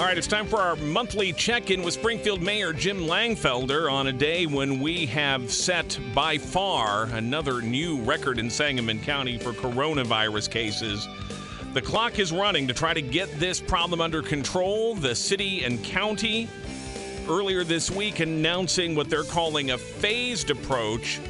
All right, it's time for our monthly check in with Springfield Mayor Jim Langfelder on a day when we have set by far another new record in Sangamon County for coronavirus cases. The clock is running to try to get this problem under control. The city and county earlier this week announcing what they're calling a phased approach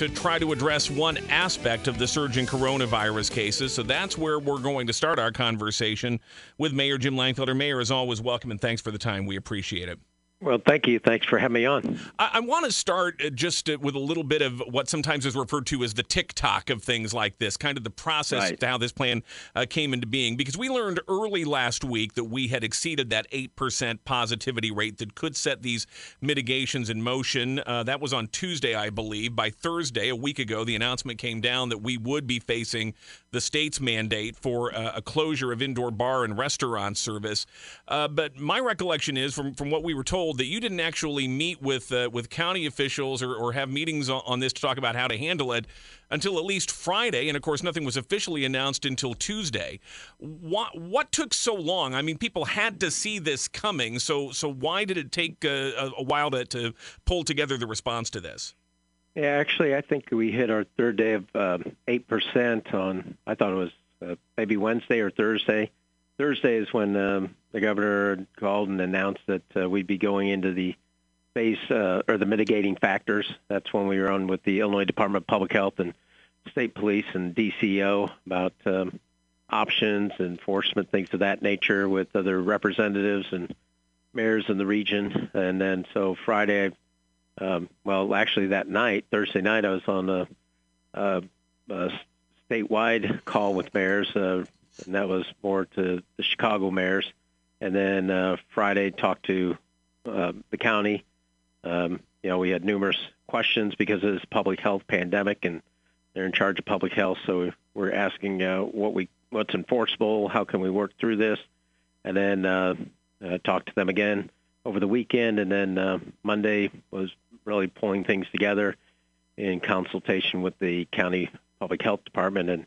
to try to address one aspect of the surge in coronavirus cases. So that's where we're going to start our conversation with Mayor Jim Langfelder. Mayor, as always, welcome and thanks for the time. We appreciate it. Well, thank you. Thanks for having me on. I, I want to start uh, just uh, with a little bit of what sometimes is referred to as the tick-tock of things like this, kind of the process Right. to how this plan uh, came into being. Because we learned early last week that we had exceeded that 8% positivity rate that could set these mitigations in motion. Uh, that was on Tuesday, I believe. By Thursday, a week ago, the announcement came down that we would be facing the state's mandate for uh, a closure of indoor bar and restaurant service. Uh, but my recollection is, from, from what we were told, that you didn't actually meet with uh, with county officials or, or have meetings on, on this to talk about how to handle it until at least Friday, and of course, nothing was officially announced until Tuesday. What what took so long? I mean, people had to see this coming, so so why did it take uh, a, a while to, to pull together the response to this? Yeah, actually, I think we hit our third day of um, eight percent on. I thought it was uh, maybe Wednesday or Thursday. Thursday is when um, the governor called and announced that uh, we'd be going into the phase uh, or the mitigating factors. That's when we were on with the Illinois Department of Public Health and state police and DCO about um, options, enforcement, things of that nature with other representatives and mayors in the region. And then so Friday, um, well, actually that night, Thursday night, I was on a, a, a statewide call with mayors, uh, and that was more to the Chicago mayors. And then uh, Friday, talked to uh, the county. Um, you know, we had numerous questions because of this public health pandemic, and they're in charge of public health. So we're asking uh, what we what's enforceable, how can we work through this, and then uh, uh, talk to them again over the weekend, and then uh, Monday was really pulling things together in consultation with the county public health department, and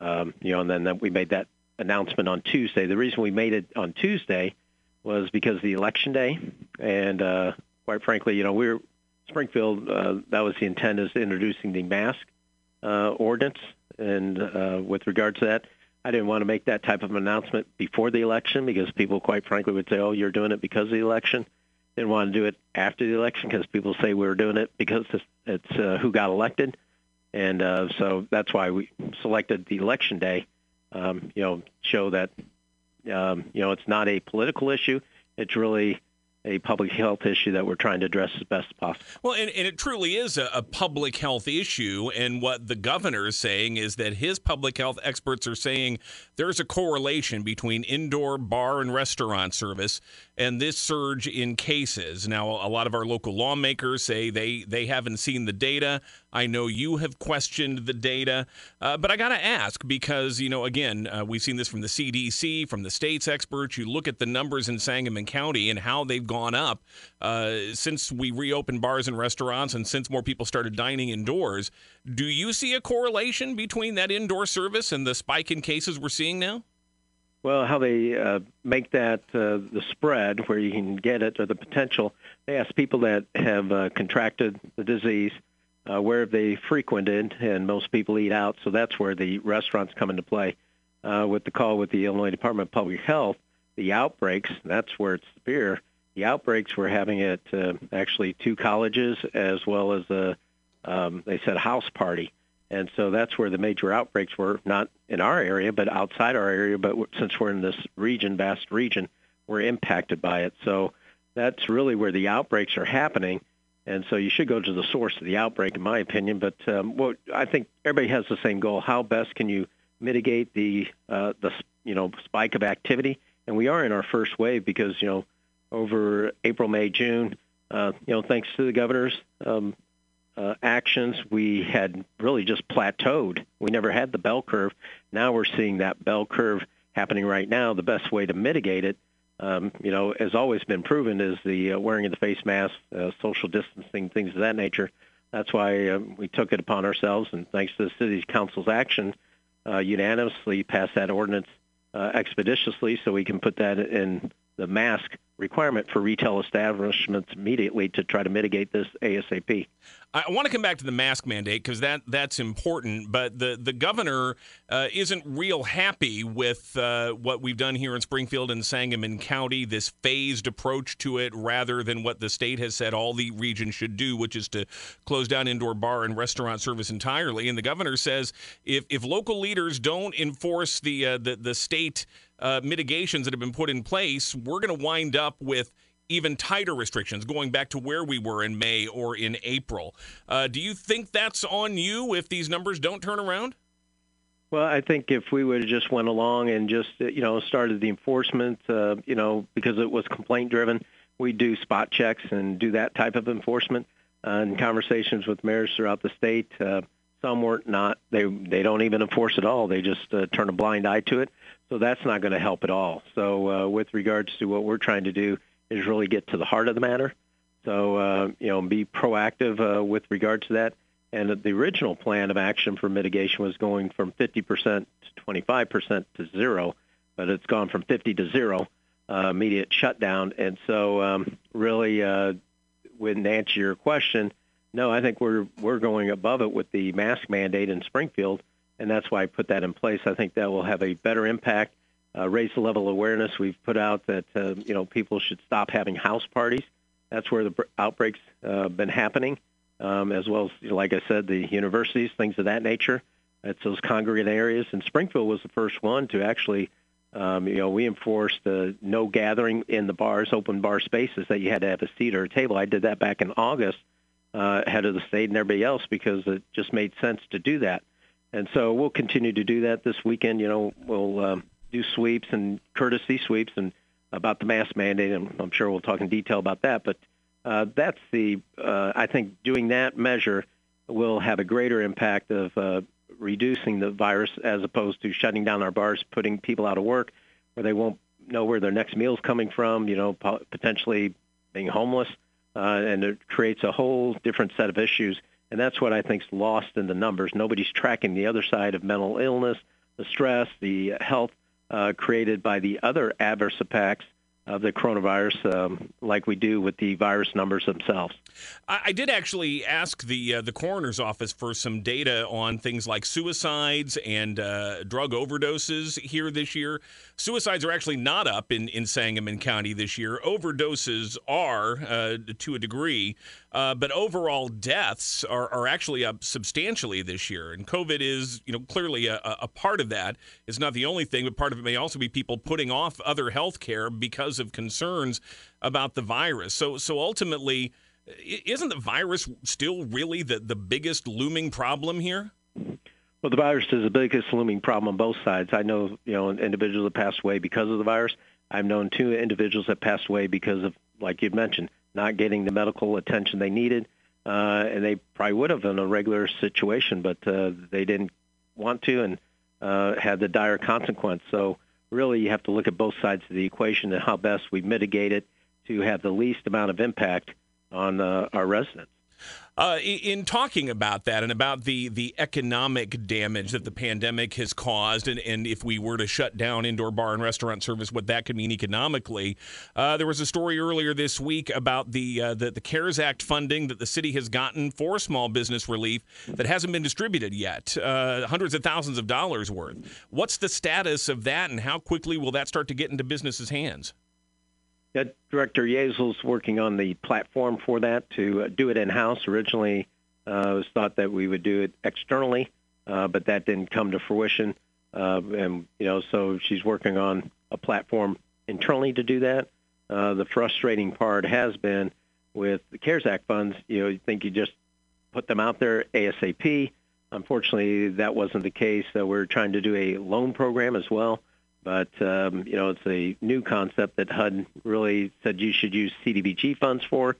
um, you know, and then that we made that announcement on Tuesday. The reason we made it on Tuesday was because of the election day, and uh, quite frankly, you know, we're Springfield. Uh, that was the intent is introducing the mask uh, ordinance, and uh, with regards to that, I didn't want to make that type of announcement before the election because people, quite frankly, would say, "Oh, you're doing it because of the election." Didn't want to do it after the election because people say we were doing it because it's, it's uh, who got elected, and uh, so that's why we selected the election day. Um, you know, show that um, you know it's not a political issue; it's really a public health issue that we're trying to address as best possible. Well, and, and it truly is a, a public health issue. And what the governor is saying is that his public health experts are saying there's a correlation between indoor bar and restaurant service and this surge in cases. Now, a lot of our local lawmakers say they, they haven't seen the data. I know you have questioned the data, uh, but I got to ask because, you know, again, uh, we've seen this from the CDC, from the state's experts. You look at the numbers in Sangamon County and how they've gone up uh, since we reopened bars and restaurants and since more people started dining indoors. Do you see a correlation between that indoor service and the spike in cases we're seeing now? Well, how they uh, make that uh, the spread where you can get it or the potential, they ask people that have uh, contracted the disease uh, where they frequented, and most people eat out, so that's where the restaurants come into play. Uh, with the call with the Illinois Department of Public Health, the outbreaks, that's where it's severe. The outbreaks we're having at uh, actually two colleges as well as a, um, they said, house party. And so that's where the major outbreaks were, not in our area, but outside our area. But since we're in this region, vast region, we're impacted by it. So that's really where the outbreaks are happening. And so you should go to the source of the outbreak, in my opinion. But um, what I think everybody has the same goal: how best can you mitigate the uh, the you know spike of activity? And we are in our first wave because you know over April, May, June, uh, you know, thanks to the governor's um, uh, actions, we had really just plateaued. We never had the bell curve. Now we're seeing that bell curve happening right now. The best way to mitigate it, um, you know, has always been proven is the uh, wearing of the face mask, uh, social distancing, things of that nature. That's why um, we took it upon ourselves, and thanks to the city council's action, uh, unanimously passed that ordinance uh, expeditiously, so we can put that in the mask requirement for retail establishments immediately to try to mitigate this ASAP. I want to come back to the mask mandate because that that's important. But the the governor uh, isn't real happy with uh, what we've done here in Springfield and Sangamon County. This phased approach to it, rather than what the state has said all the region should do, which is to close down indoor bar and restaurant service entirely. And the governor says if if local leaders don't enforce the uh, the the state uh, mitigations that have been put in place, we're going to wind up with even tighter restrictions going back to where we were in May or in April. Uh, do you think that's on you if these numbers don't turn around? Well, I think if we would have just went along and just you know started the enforcement, uh, you know, because it was complaint driven, we do spot checks and do that type of enforcement. Uh, conversations with mayors throughout the state, uh, some were not. not They they don't even enforce at all. They just uh, turn a blind eye to it. So that's not going to help at all. So uh, with regards to what we're trying to do is really get to the heart of the matter. So uh, you know, be proactive uh, with regard to that. And the original plan of action for mitigation was going from 50% to 25% to zero, but it's gone from 50 to zero, uh, immediate shutdown. And so, um, really, uh, to answer your question, no, I think we're we're going above it with the mask mandate in Springfield and that's why I put that in place. I think that will have a better impact, uh, raise the level of awareness. We've put out that uh, you know people should stop having house parties. That's where the outbreaks uh, been happening, um, as well as like I said, the universities, things of that nature. It's those congregate areas, and Springfield was the first one to actually. Um, you know, we enforced the no gathering in the bars, open bar spaces that you had to have a seat or a table. I did that back in August, uh, ahead of the state and everybody else because it just made sense to do that. And so we'll continue to do that this weekend. You know, we'll um, do sweeps and courtesy sweeps and about the mask mandate, and I'm sure we'll talk in detail about that. But uh, that's the, uh, I think doing that measure will have a greater impact of uh, reducing the virus as opposed to shutting down our bars, putting people out of work where they won't know where their next meal is coming from, you know, potentially being homeless. Uh, and it creates a whole different set of issues and that's what I think is lost in the numbers. Nobody's tracking the other side of mental illness, the stress, the health uh, created by the other adverse effects of the coronavirus, um, like we do with the virus numbers themselves. I, I did actually ask the uh, the coroner's office for some data on things like suicides and uh, drug overdoses here this year. Suicides are actually not up in, in Sangamon County this year. Overdoses are uh, to a degree, uh, but overall deaths are, are actually up substantially this year. And COVID is, you know, clearly a, a part of that. It's not the only thing, but part of it may also be people putting off other health care because of concerns about the virus. So, so ultimately, isn't the virus still really the, the biggest looming problem here? Well, the virus is the biggest looming problem on both sides. I know, you know, individuals that passed away because of the virus. I've known two individuals that passed away because of, like you mentioned, not getting the medical attention they needed, uh, and they probably would have in a regular situation, but uh, they didn't want to and uh, had the dire consequence. So really, you have to look at both sides of the equation and how best we mitigate it to have the least amount of impact on uh, our residents. Uh, in talking about that and about the the economic damage that the pandemic has caused, and, and if we were to shut down indoor bar and restaurant service, what that could mean economically, uh, there was a story earlier this week about the, uh, the the CARES Act funding that the city has gotten for small business relief that hasn't been distributed yet, uh, hundreds of thousands of dollars worth. What's the status of that, and how quickly will that start to get into businesses' hands? Yeah, Director Yazell's working on the platform for that to uh, do it in-house. Originally, uh, it was thought that we would do it externally, uh, but that didn't come to fruition. Uh, and you know, so she's working on a platform internally to do that. Uh, the frustrating part has been with the CARES Act funds. You know, you think you just put them out there ASAP. Unfortunately, that wasn't the case. So we're trying to do a loan program as well. But um, you know, it's a new concept that HUD really said you should use CDBG funds for,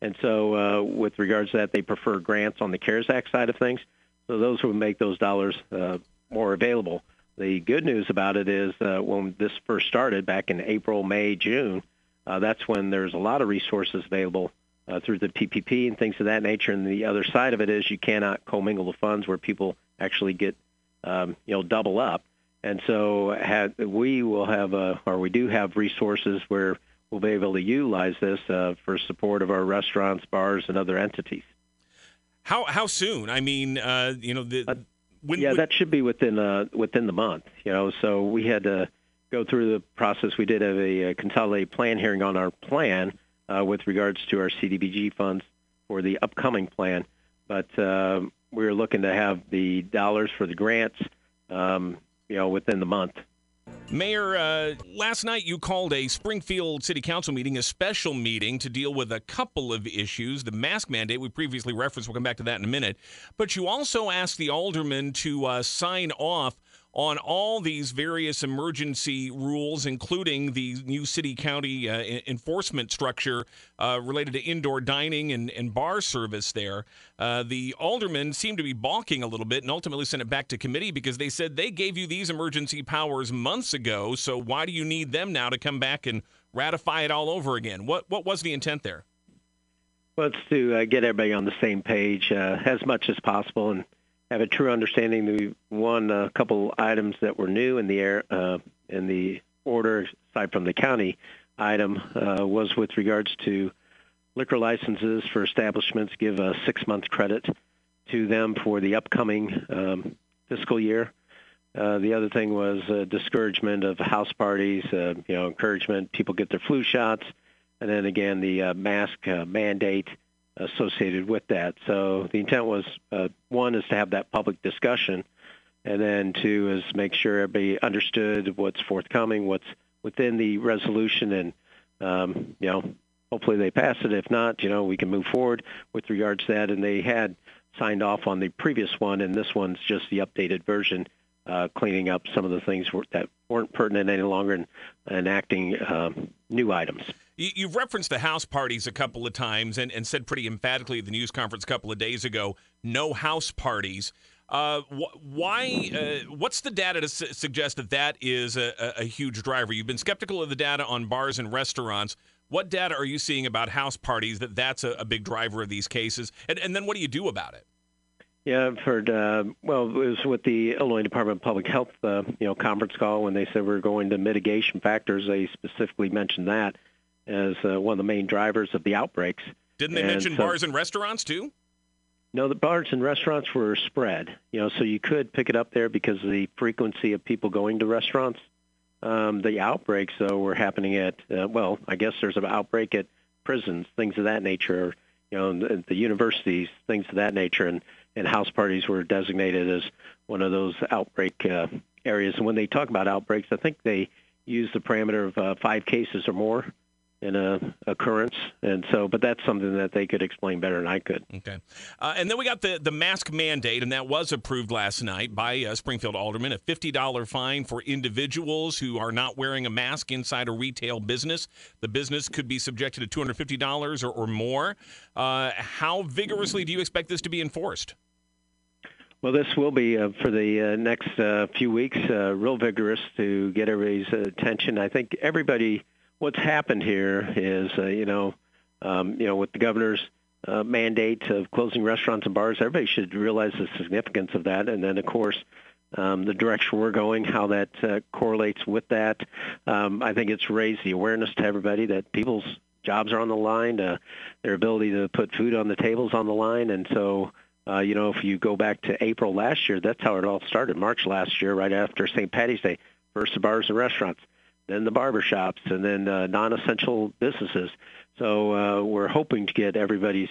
and so uh, with regards to that, they prefer grants on the CARES Act side of things. So those would make those dollars uh, more available. The good news about it is uh, when this first started back in April, May, June, uh, that's when there's a lot of resources available uh, through the PPP and things of that nature. And the other side of it is you cannot commingle the funds where people actually get, um, you know, double up. And so had, we will have, uh, or we do have resources where we'll be able to utilize this uh, for support of our restaurants, bars, and other entities. How how soon? I mean, uh, you know, the, when, yeah, when... that should be within uh, within the month. You know, so we had to go through the process. We did have a, a consolidated plan hearing on our plan uh, with regards to our CDBG funds for the upcoming plan, but uh, we're looking to have the dollars for the grants, um, you know, within the month. Mayor, uh, last night you called a Springfield City Council meeting a special meeting to deal with a couple of issues. The mask mandate we previously referenced, we'll come back to that in a minute. But you also asked the aldermen to uh, sign off on all these various emergency rules, including the new city county uh, enforcement structure uh, related to indoor dining and, and bar service there. Uh, the aldermen seem to be balking a little bit and ultimately sent it back to committee because they said they gave you these emergency powers months ago. So why do you need them now to come back and ratify it all over again? What, what was the intent there? Well, it's to uh, get everybody on the same page uh, as much as possible and have a true understanding. We won a couple items that were new in the air uh, in the order, aside from the county item, uh, was with regards to liquor licenses for establishments. Give a six-month credit to them for the upcoming um, fiscal year. Uh, the other thing was uh, discouragement of house parties. Uh, you know, encouragement people get their flu shots, and then again the uh, mask uh, mandate associated with that. So the intent was uh, one is to have that public discussion, and then two is make sure everybody understood what's forthcoming, what's within the resolution, and um, you know hopefully they pass it. If not, you know we can move forward with regards to that. And they had signed off on the previous one, and this one's just the updated version. Uh, cleaning up some of the things that weren't pertinent any longer and enacting new items. You, have referenced the house parties a couple of times and, and said pretty emphatically at the news conference a couple of days ago no house parties. Uh, wh- why? Uh, what's the data to su- suggest that that is a, a, a, huge driver? You've been skeptical of the data on bars and restaurants. What data are you seeing about house parties that that's a, a big driver of these cases? And, and, then what do you do about it? Yeah, I've heard. Uh, well, it was with the Illinois Department of Public Health, uh, you know, conference call when they said we're going to mitigation factors. They specifically mentioned that as uh, one of the main drivers of the outbreaks. Didn't they and mention so, bars and restaurants too? No, the bars and restaurants were spread. You know, so you could pick it up there because of the frequency of people going to restaurants. Um, the outbreaks, though, were happening at uh, well, I guess there's an outbreak at prisons, things of that nature. You know, the, the universities, things of that nature, and and house parties were designated as one of those outbreak uh, areas. And when they talk about outbreaks, I think they use the parameter of uh, five cases or more in a occurrence, and so, but that's something that they could explain better than I could. Okay, uh, and then we got the the mask mandate, and that was approved last night by uh, Springfield alderman. A fifty dollar fine for individuals who are not wearing a mask inside a retail business. The business could be subjected to two hundred fifty dollars or, or more. Uh, how vigorously do you expect this to be enforced? Well, this will be uh, for the uh, next uh, few weeks uh, real vigorous to get everybody's attention. I think everybody what's happened here is, uh, you know, um, you know, with the governor's uh, mandate of closing restaurants and bars, everybody should realize the significance of that. And then, of course, um, the direction we're going, how that uh, correlates with that. Um, I think it's raised the awareness to everybody that people's jobs are on the line, uh, their ability to put food on the tables on the line, and so. Uh, you know, if you go back to April last year, that's how it all started. March last year, right after St. Patty's Day, first the bars and restaurants then the barbershops, and then uh, non-essential businesses. So uh, we're hoping to get everybody's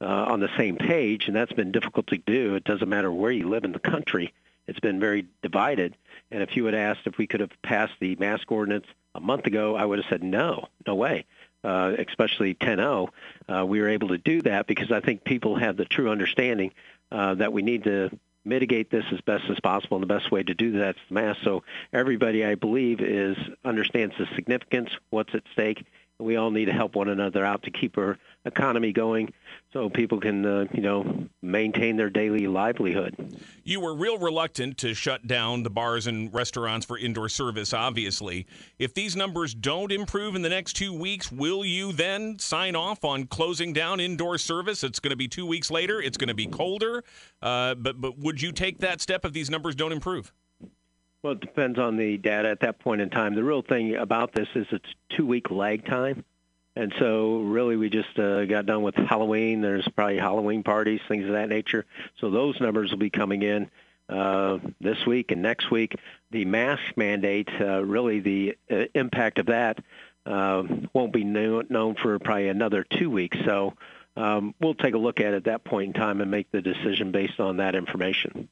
uh, on the same page, and that's been difficult to do. It doesn't matter where you live in the country; it's been very divided. And if you had asked if we could have passed the mask ordinance a month ago, I would have said no, no way. Uh, especially 10-0, uh, we were able to do that because I think people have the true understanding uh, that we need to mitigate this as best as possible. And the best way to do that is the mask. So everybody, I believe, is understands the significance, what's at stake, and we all need to help one another out to keep our economy going so people can, uh, you know, maintain their daily livelihood. You were real reluctant to shut down the bars and restaurants for indoor service, obviously. If these numbers don't improve in the next two weeks, will you then sign off on closing down indoor service? It's going to be two weeks later. It's going to be colder. Uh, but, but would you take that step if these numbers don't improve? Well, it depends on the data at that point in time. The real thing about this is it's two-week lag time. And so really we just uh, got done with Halloween. There's probably Halloween parties, things of that nature. So those numbers will be coming in uh, this week and next week. The mask mandate, uh, really the uh, impact of that uh, won't be known, for probably another two weeks. So um, we'll take a look at it at that point in time and make the decision based on that information.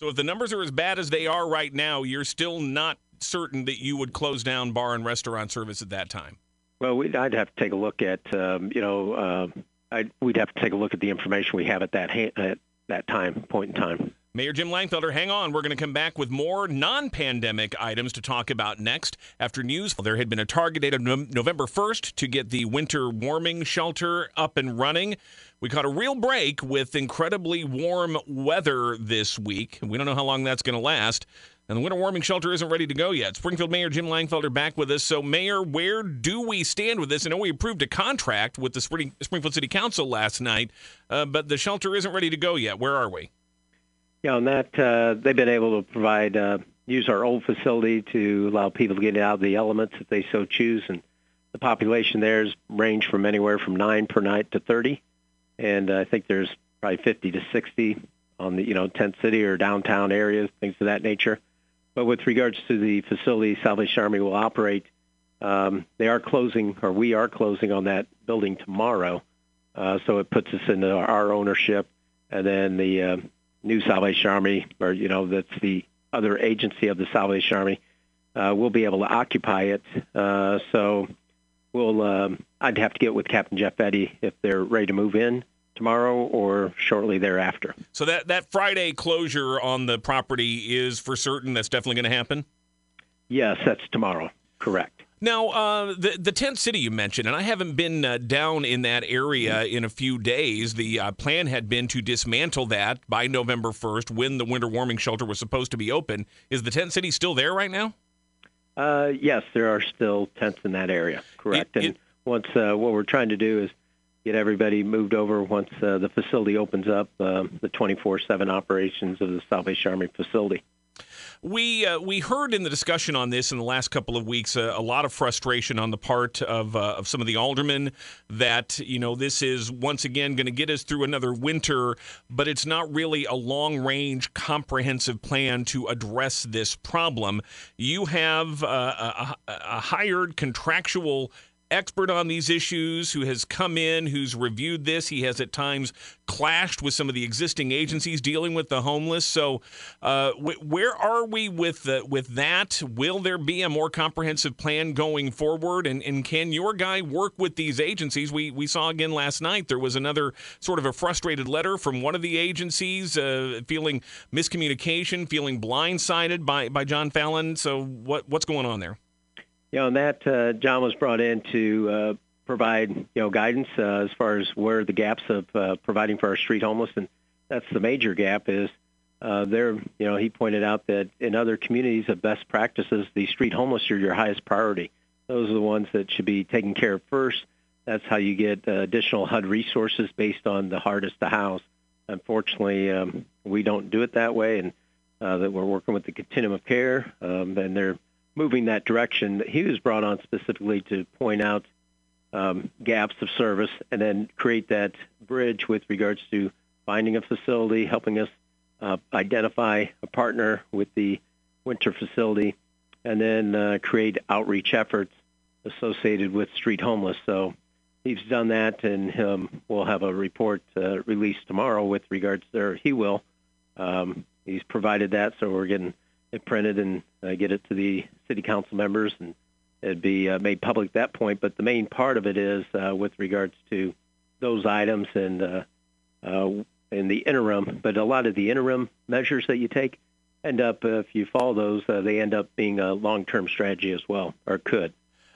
So if the numbers are as bad as they are right now, you're still not certain that you would close down bar and restaurant service at that time. Well, I'd have to take a look at, um, you know, uh, I'd, we'd have to take a look at the information we have at that ha- at that time point in time. Mayor Jim Langfelder, hang on. We're going to come back with more non pandemic items to talk about next. After news, there had been a target date of November 1st to get the winter warming shelter up and running. We caught a real break with incredibly warm weather this week. We don't know how long that's going to last. And the winter warming shelter isn't ready to go yet. Springfield Mayor Jim Langfelder back with us. So, Mayor, where do we stand with this? I know we approved a contract with the Springfield City Council last night, uh, but the shelter isn't ready to go yet. Where are we? Yeah, on that, uh, they've been able to provide, uh, use our old facility to allow people to get out of the elements if they so choose. And the population there has ranged from anywhere from nine per night to 30. And uh, I think there's probably 50 to 60 on the, you know, tent city or downtown areas, things of that nature. But with regards to the facility Salvation Army will operate, um, they are closing, or we are closing on that building tomorrow. Uh, so it puts us into our ownership, and then the uh, new Salvation Army, or you know, that's the other agency of the Salvation Army, uh, will be able to occupy it. Uh, so we'll, um, I'd have to get with Captain Jeff Eddy if they're ready to move in tomorrow or shortly thereafter. So that that Friday closure on the property is for certain. That's definitely going to happen. Yes, that's tomorrow. Correct. Now, uh, the the tent city you mentioned, and I haven't been uh, down in that area in a few days. The uh, plan had been to dismantle that by November first, when the winter warming shelter was supposed to be open. Is the tent city still there right now? Uh, yes, there are still tents in that area. Correct. It, and once uh, what we're trying to do is get everybody moved over once uh, the facility opens up, uh, the 24/7 operations of the Salvation Army facility. We uh, we heard in the discussion on this in the last couple of weeks uh, a lot of frustration on the part of uh, of some of the aldermen that you know this is once again going to get us through another winter, but it's not really a long range comprehensive plan to address this problem. You have uh, a, a hired contractual expert on these issues who has come in, who's reviewed this. He has at times clashed with some of the existing agencies dealing with the homeless. So, uh, where are we with the, with that? Will there be a more comprehensive plan going forward? And, and can your guy work with these agencies? We we saw again last night there was another sort of a frustrated letter from one of the agencies, uh, feeling miscommunication, feeling blindsided by by John Fallon. So, what what's going on there? Know, and that uh, John was brought in to uh, provide you know guidance uh, as far as where the gaps of uh, providing for our street homeless, and that's the major gap is uh, there. You know, he pointed out that in other communities of best practices, the street homeless are your highest priority. Those are the ones that should be taken care of first. That's how you get uh, additional HUD resources based on the hardest to house. Unfortunately, um, we don't do it that way, and uh, that we're working with the continuum of care, um, and they're moving that direction. He was brought on specifically to point out um, gaps of service and then create that bridge with regards to finding a facility, helping us uh, identify a partner with the winter facility, and then uh, create outreach efforts associated with street homeless. So he's done that, and um, we'll have a report uh, released tomorrow with regards there. He will. Um, he's provided that, so we're getting it printed and uh, get it to the city council members, and it'd be uh, made public at that point. But the main part of it is uh, with regards to those items and uh, uh, in the interim. But a lot of the interim measures that you take end up, if you follow those, uh, they end up being a long-term strategy as well, or could.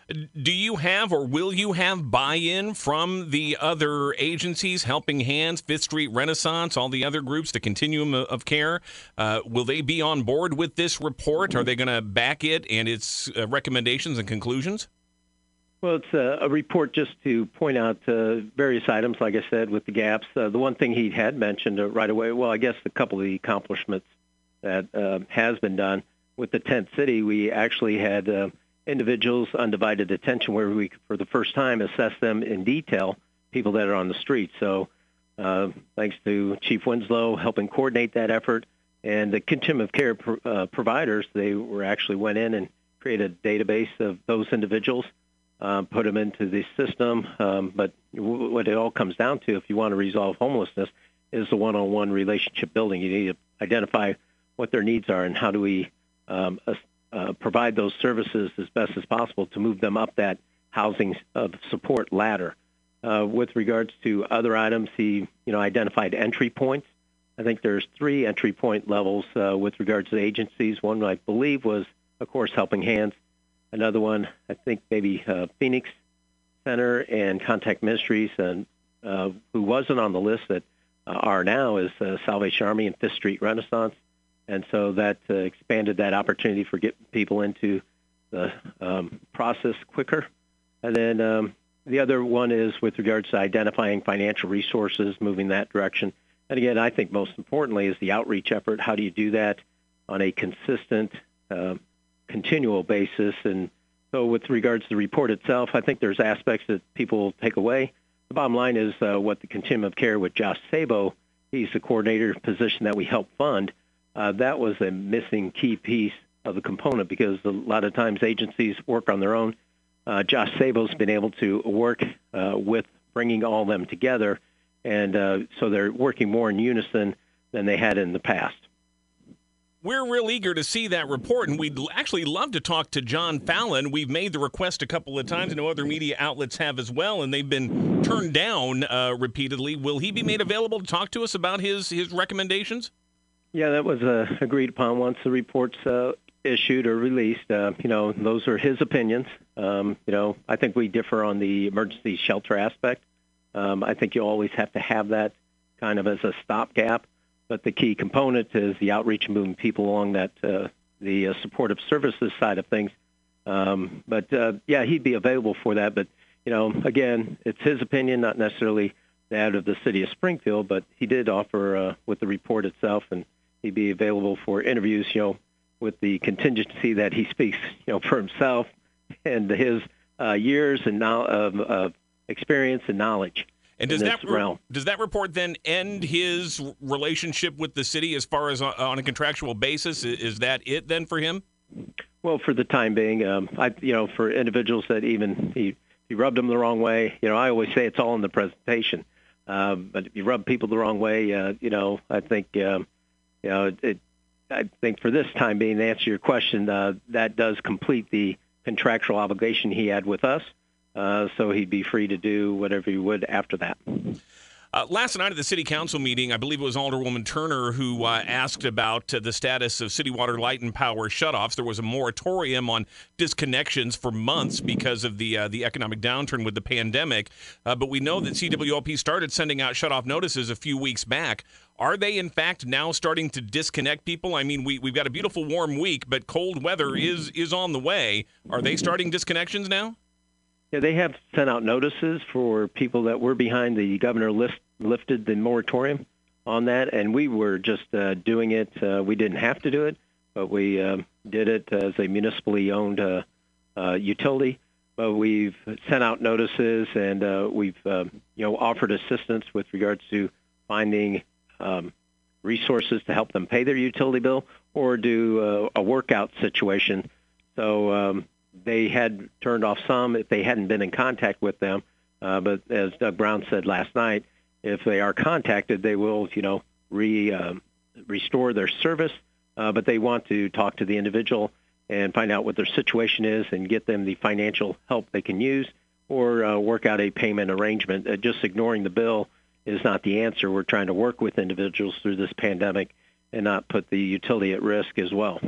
Do you have or will you have buy in from the other agencies, Helping Hands, Fifth Street Renaissance, all the other groups, the continuum of care? Uh, will they be on board with this report? Are they going to back it and its uh, recommendations and conclusions? Well, it's a, a report just to point out uh, various items, like I said, with the gaps. Uh, the one thing he had mentioned uh, right away, well, I guess a couple of the accomplishments that uh, has been done with the tent city, we actually had uh, individuals undivided attention where we, for the first time, assess them in detail, people that are on the street. So, uh, thanks to Chief Winslow helping coordinate that effort, and the continuum of care pro- uh, providers, they were actually went in and created a database of those individuals, uh, put them into the system. Um, but w- what it all comes down to, if you want to resolve homelessness, is the one-on-one relationship building. You need to identify what their needs are and how do we um, uh, provide those services as best as possible to move them up that housing uh, support ladder. Uh, with regards to other items, he you know identified entry points. I think there's three entry point levels uh, with regards to agencies. One I believe was, of course, Helping Hands. Another one, I think maybe uh, Phoenix Center and Contact Ministries, and uh, who wasn't on the list that are now is Salvation Army and Fifth Street Renaissance and so that uh, expanded that opportunity for getting people into the um, process quicker. And then um, the other one is with regards to identifying financial resources, moving that direction. And again, I think most importantly is the outreach effort. How do you do that on a consistent, uh, continual basis? And so, with regards to the report itself, I think there's aspects that people take away. The bottom line is uh, what the continuum of care with Josh Sabo, he's the coordinator position that we help fund uh, that was a missing key piece of the component because a lot of times agencies work on their own. Uh, Josh Sabo's been able to work uh, with bringing all them together, and uh, so they're working more in unison than they had in the past. We're real eager to see that report, and we'd actually love to talk to John Fallon. We've made the request a couple of times. and know other media outlets have as well, and they've been turned down uh, repeatedly. Will he be made available to talk to us about his his recommendations? Yeah, that was uh, agreed upon once the report's uh, issued or released. Uh, you know, those are his opinions. Um, you know, I think we differ on the emergency shelter aspect. Um, I think you always have to have that kind of as a stopgap. But the key component is the outreach and moving people along that uh, the uh, supportive services side of things. Um, but uh, yeah, he'd be available for that. But you know, again, it's his opinion, not necessarily that of the city of Springfield. But he did offer uh, with the report itself and he'd be available for interviews, you know, with the contingency that he speaks, you know, for himself and his uh, years and now of, of experience and knowledge. And does that realm. does that report then end his relationship with the city as far as on a contractual basis? Is that it then for him? Well, for the time being, um, I you know, for individuals that even he he rubbed them the wrong way. You know, I always say it's all in the presentation. Um, but if you rub people the wrong way, uh, you know, I think um, you know, it, it, I think for this time being, to answer your question, uh, that does complete the contractual obligation he had with us. Uh, so he'd be free to do whatever he would after that. Uh, last night at the city council meeting, I believe it was Alderwoman Turner who uh, asked about uh, the status of city water, light, and power shutoffs. There was a moratorium on disconnections for months because of the uh, the economic downturn with the pandemic. Uh, but we know that CWLP started sending out shutoff notices a few weeks back. Are they in fact now starting to disconnect people? I mean, we we've got a beautiful warm week, but cold weather is is on the way. Are they starting disconnections now? Yeah, they have sent out notices for people that were behind the governor list lifted the moratorium on that, and we were just uh, doing it. Uh, we didn't have to do it, but we uh, did it as a municipally owned uh, uh, utility. But we've sent out notices, and uh, we've uh, you know offered assistance with regards to finding um, resources to help them pay their utility bill or do uh, a workout situation. So um, they had turned off some if they hadn't been in contact with them. Uh, but as Doug Brown said last night, if they are contacted, they will, you know, re uh, restore their service. Uh, but they want to talk to the individual and find out what their situation is and get them the financial help they can use or uh, work out a payment arrangement. Uh, just ignoring the bill is not the answer. We're trying to work with individuals through this pandemic and not put the utility at risk as well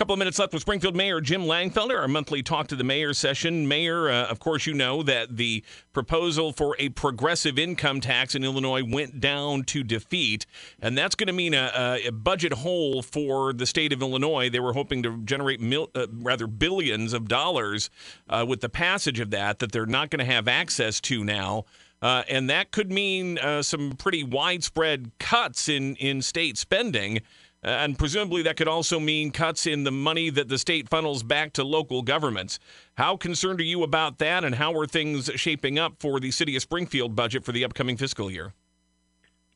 couple of minutes left with Springfield Mayor Jim Langfelder, our monthly Talk to the Mayor session. Mayor, uh, of course, you know that the proposal for a progressive income tax in Illinois went down to defeat, and that's going to mean a, a, budget hole for the state of Illinois. They were hoping to generate mil, uh, rather billions of dollars uh, with the passage of that that they're not going to have access to now. Uh, and that could mean uh, some pretty widespread cuts in, in state spending. And presumably that could also mean cuts in the money that the state funnels back to local governments. How concerned are you about that, and how are things shaping up for the City of Springfield budget for the upcoming fiscal year?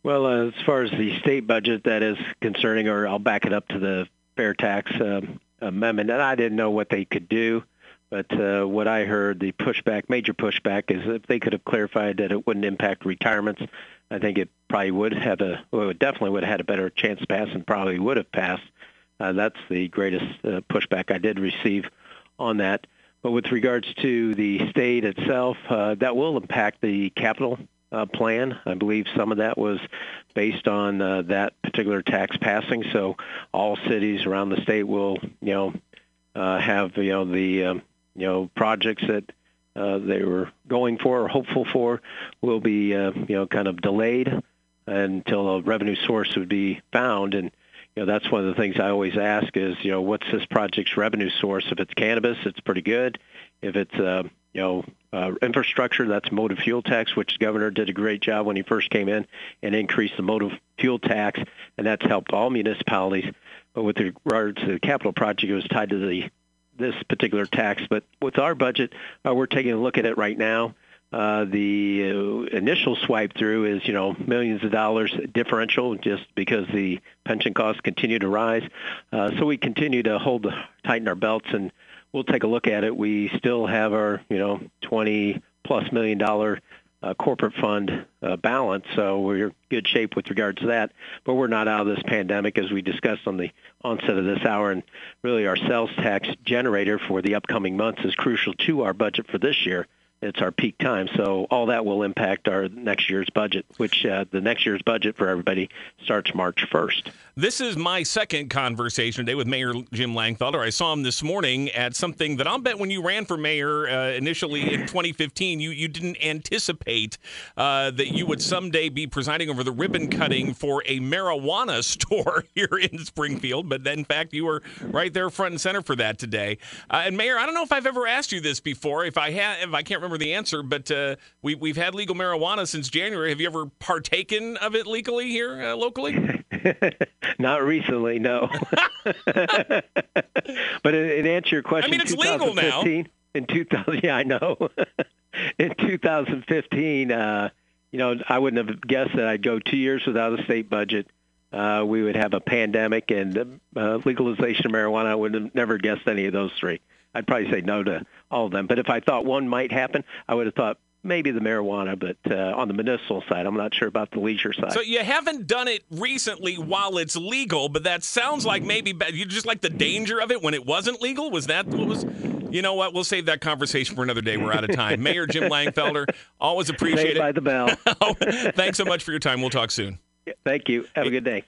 Well, uh, as far as the state budget, that is concerning, or I'll back it up to the fair tax um, amendment. And I didn't know what they could do, but uh, what I heard, the pushback, major pushback, is if they could have clarified that it wouldn't impact retirements, I think it probably would have a, well, definitely would have had a better chance to pass, and probably would have passed. Uh, that's the greatest uh, pushback I did receive on that. But with regards to the state itself, uh, that will impact the capital uh, plan. I believe some of that was based on uh, that particular tax passing. So all cities around the state will, you know, uh, have you know the um, you know projects that uh, they were going for or hopeful for will be uh, you know kind of delayed until a revenue source would be found and you know that's one of the things I always ask is you know what's this project's revenue source if it's cannabis it's pretty good if it's uh, you know, uh, infrastructure, that's motive fuel tax, which the governor did a great job when he first came in and increased the motive fuel tax, and that's helped all municipalities. But with regard to the capital project, it was tied to the this particular tax. But with our budget, uh, we're taking a look at it right now. Uh, the uh, initial swipe through is, you know, millions of dollars differential just because the pension costs continue to rise. Uh, so we continue to hold, tighten our belts and we'll take a look at it. We still have our, you know, 20 plus million dollar uh, corporate fund uh, balance, so we're in good shape with regards to that. But we're not out of this pandemic, as we discussed on the onset of this hour, and really our sales tax generator for the upcoming months is crucial to our budget for this year it's our peak time. So all that will impact our next year's budget, which uh, the next year's budget for everybody starts March 1st. This is my second conversation today with Mayor Jim Langfelder. I saw him this morning at something that I'll bet when you ran for mayor uh, initially in 2015, you, you didn't anticipate uh, that you would someday be presiding over the ribbon cutting for a marijuana store here in Springfield. But then, in fact, you were right there front and center for that today. Uh, and Mayor, I don't know if I've ever asked you this before. If I have, if I can't remember the answer, but uh, we, we've had legal marijuana since January. Have you ever partaken of it legally here uh, locally? Not recently, no. but in, in answer your question, I mean, it's legal now. In 2000, yeah, I know. in 2015, uh, you know, I wouldn't have guessed that I'd go two years without a state budget. Uh, we would have a pandemic and uh, legalization of marijuana. I would have never guessed any of those three. I'd probably say no to all of them. But if I thought one might happen, I would have thought maybe the marijuana, but uh, on the medicinal side, I'm not sure about the leisure side. So you haven't done it recently while it's legal, but that sounds like maybe you just like the danger of it when it wasn't legal. Was that what was? You know what? We'll save that conversation for another day. We're out of time. Mayor Jim Langfelder, always appreciate Saved it. by the bell. Thanks so much for your time. We'll talk soon. Thank you. Have a good day.